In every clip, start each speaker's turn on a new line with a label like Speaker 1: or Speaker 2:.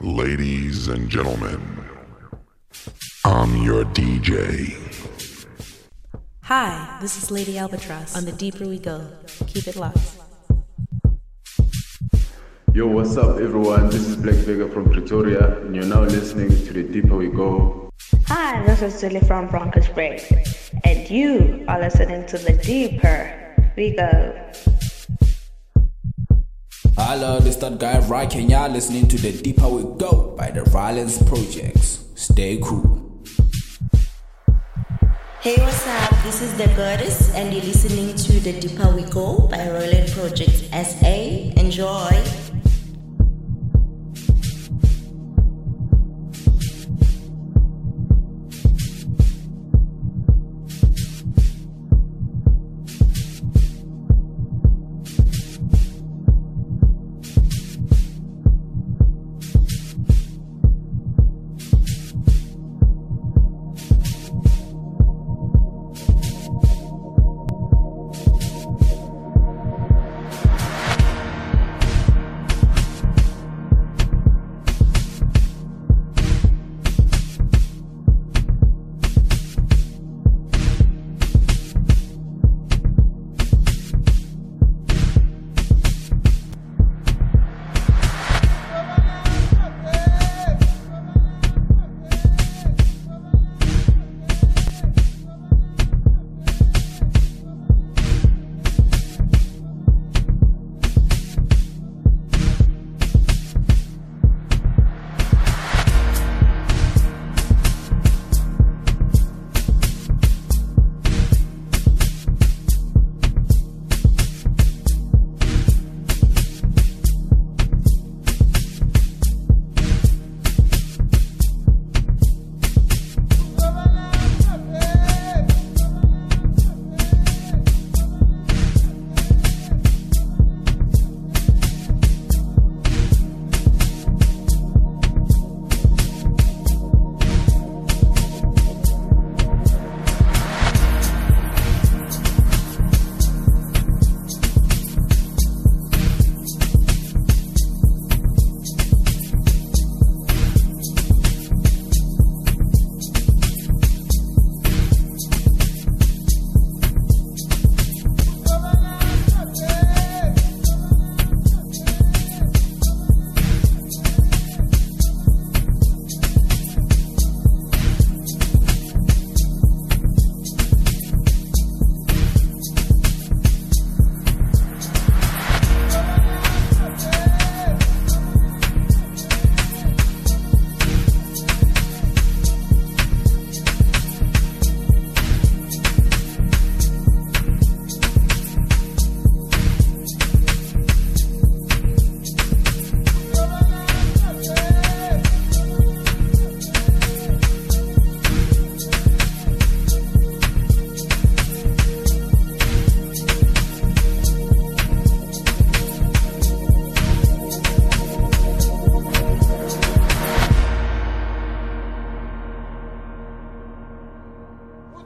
Speaker 1: Ladies and gentlemen, I'm your DJ.
Speaker 2: Hi, this is Lady Albatross. On the deeper we go, keep it locked.
Speaker 3: Yo, what's up, everyone? This is Black Vega from Pretoria, and you're now listening to The Deeper We Go.
Speaker 4: Hi, this is Silly from Broncos Break, and you are listening to The Deeper We Go.
Speaker 5: Hello, this that guy right and y'all listening to The Deeper We Go by the Violence Projects. Stay cool.
Speaker 6: Hey, what's up? This is the goddess, and you're listening to The Deeper We Go by Royal Projects SA. Enjoy.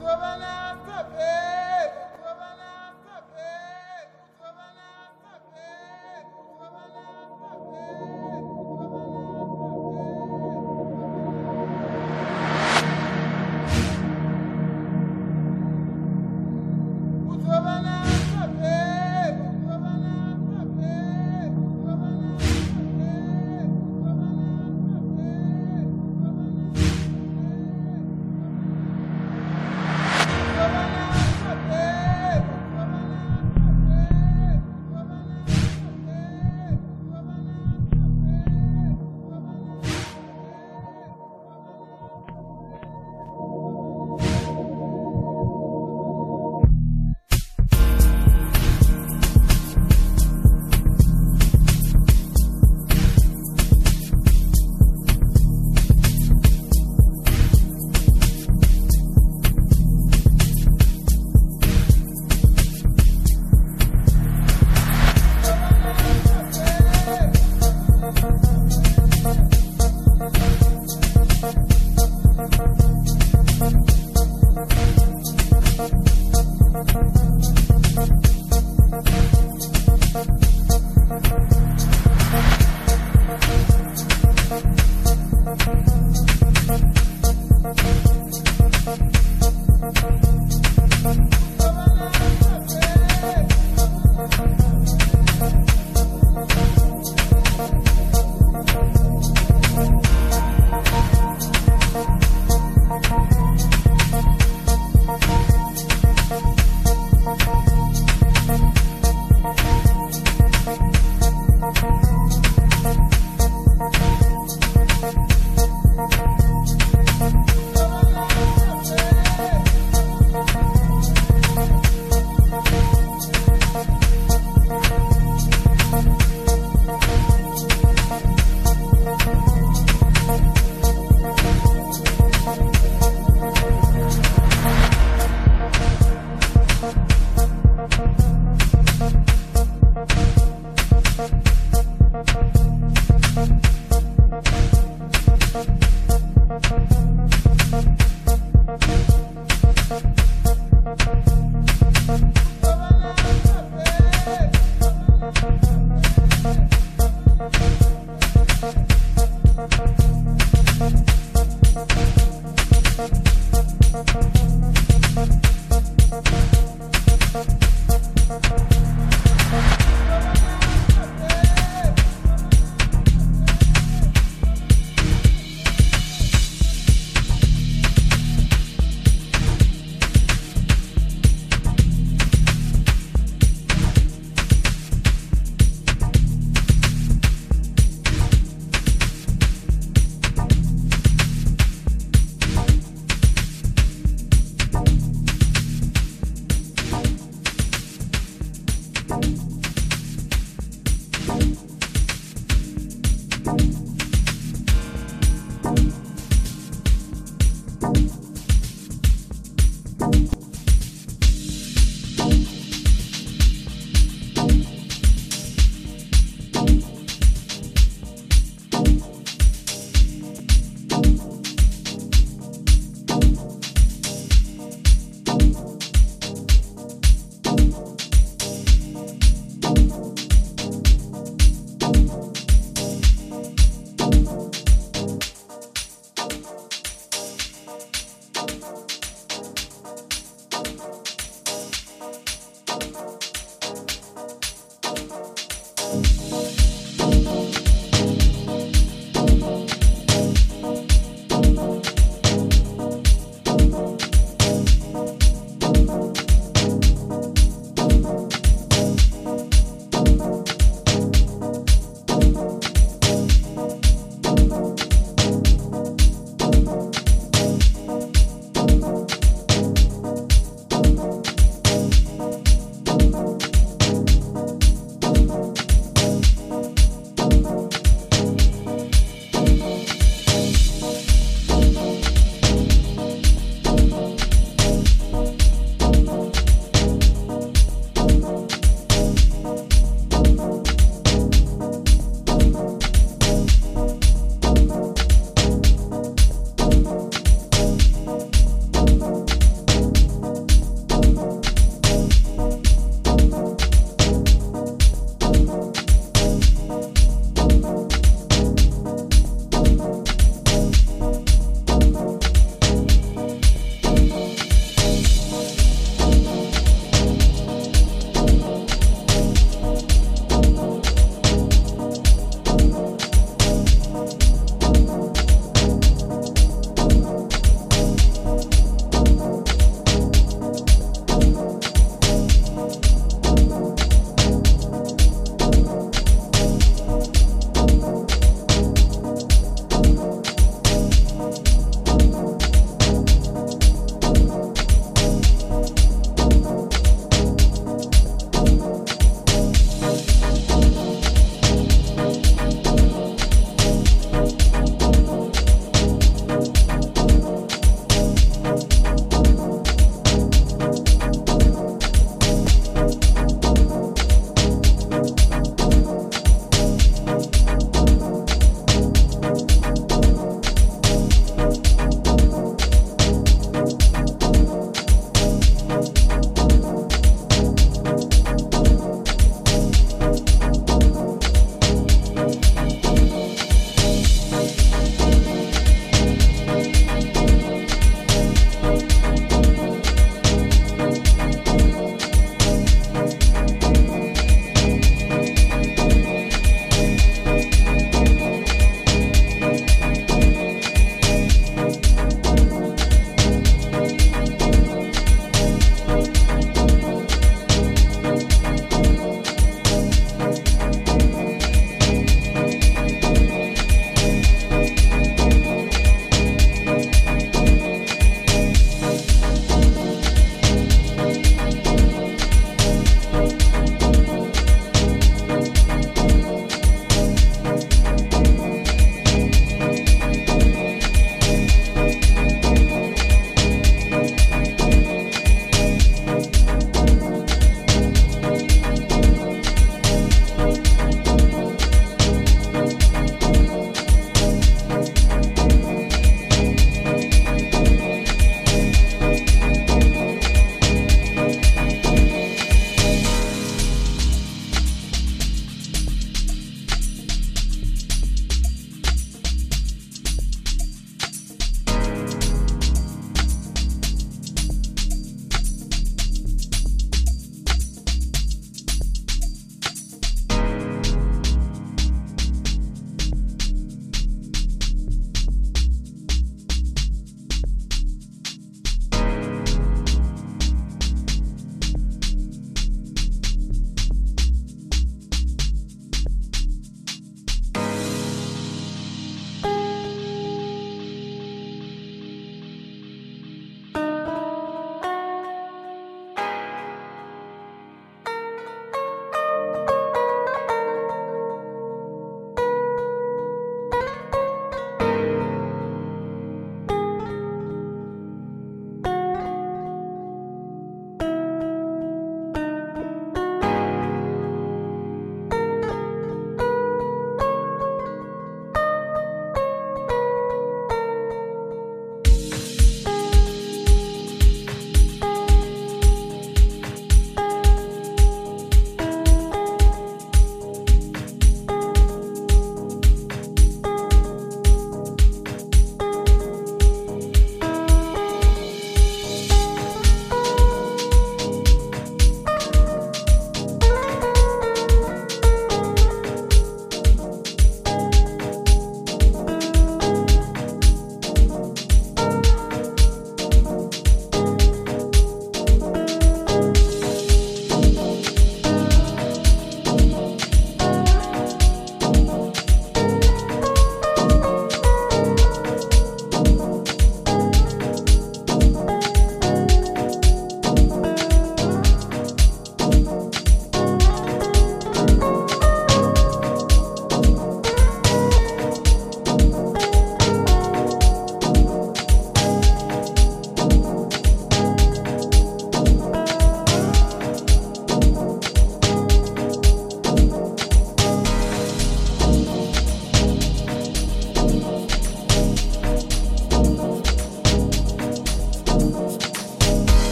Speaker 7: to everlasting.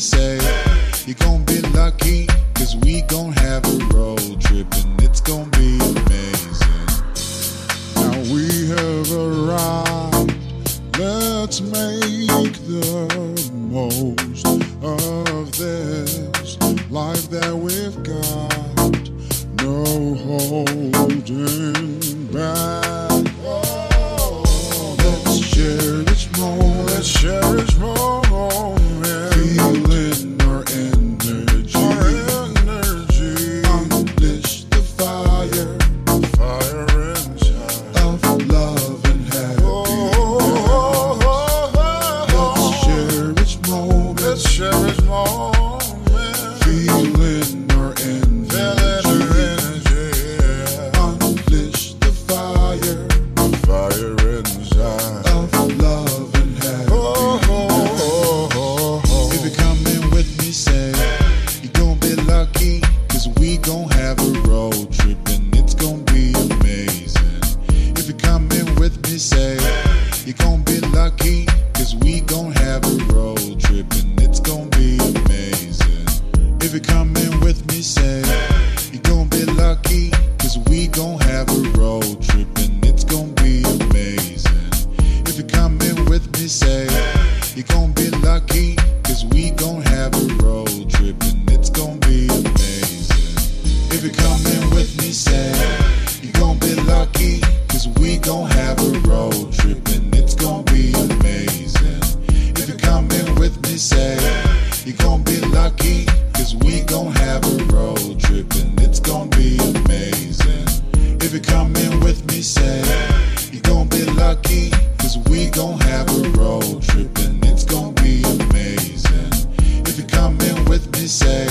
Speaker 7: say you're gonna be lucky, cause we gonna have a road trip and it's gonna be amazing. Now we have arrived, let's make cause we gon' have a road trip and it's gon' be amazing. If you're coming with me, say, you gon' be lucky, cause we gon' have a road trip and it's gon' be amazing. If you're coming with me, say,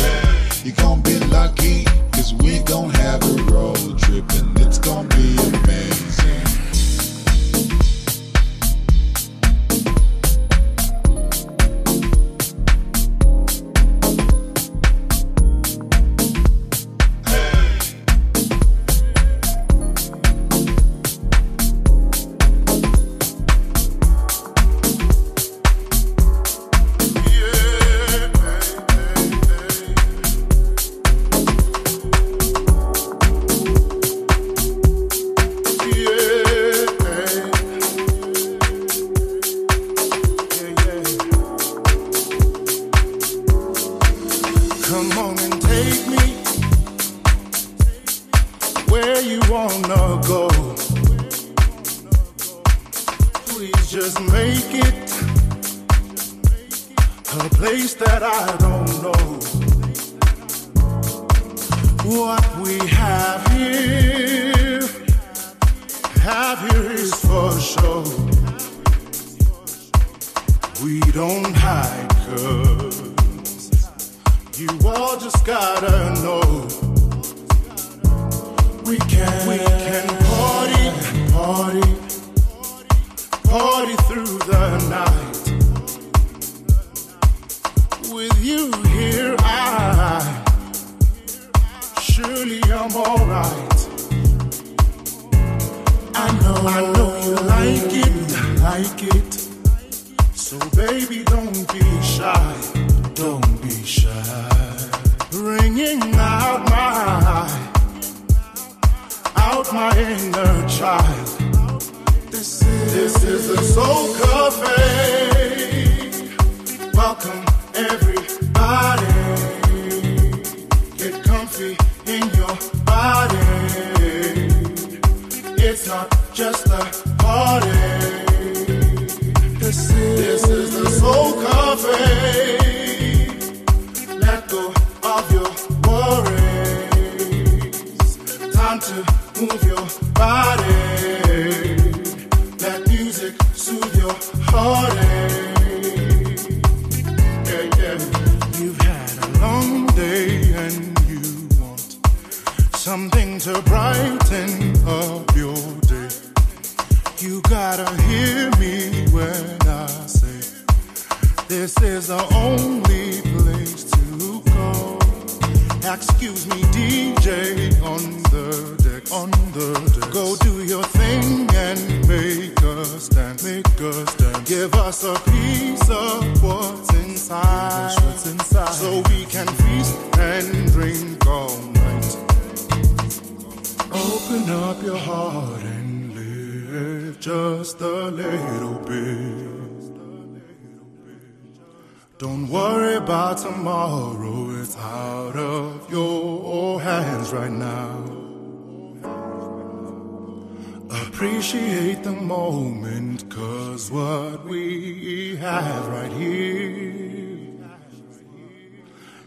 Speaker 7: you gon' be lucky. Surely I'm alright.
Speaker 8: I know, I know you like it, like it. So baby, don't be shy, don't be shy. Bringing out my, out my inner child. This is, this is a soul cafe. Welcome. Just a party. This is, this is the Soul Cafe. A piece of what's inside, what's inside, so we can feast and drink all night. Open up your heart and live just a little bit. Don't worry about tomorrow, it's out of your hands right now. Appreciate the moment, cause what we have right here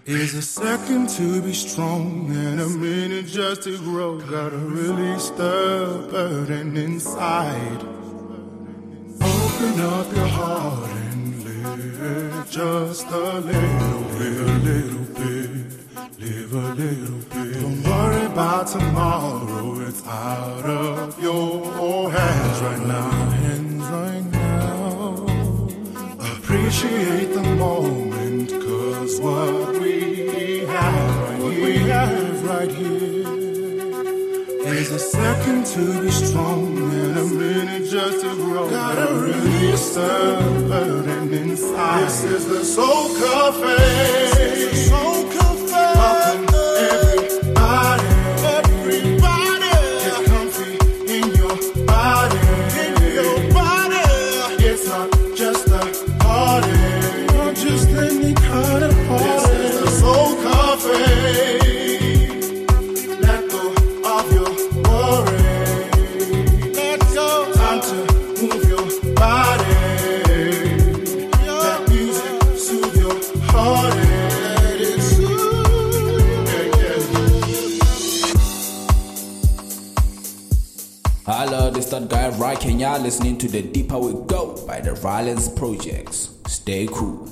Speaker 8: is a second to be strong and a minute just to grow. Gotta release the burden inside. Open up your heart and live just a little bit, a little bit, live a little bit. Don't worry about tomorrow, it's out of your hands right now, hands right now. Appreciate the moment, cause what we have right what we have right here is a second to be strong and a minute just to grow. Gotta release the burden inside. This is the Soul Cafe. This is the Soul
Speaker 5: that guy right Kenya listening to the Deeper We Go by the Violence Projects. Stay cool.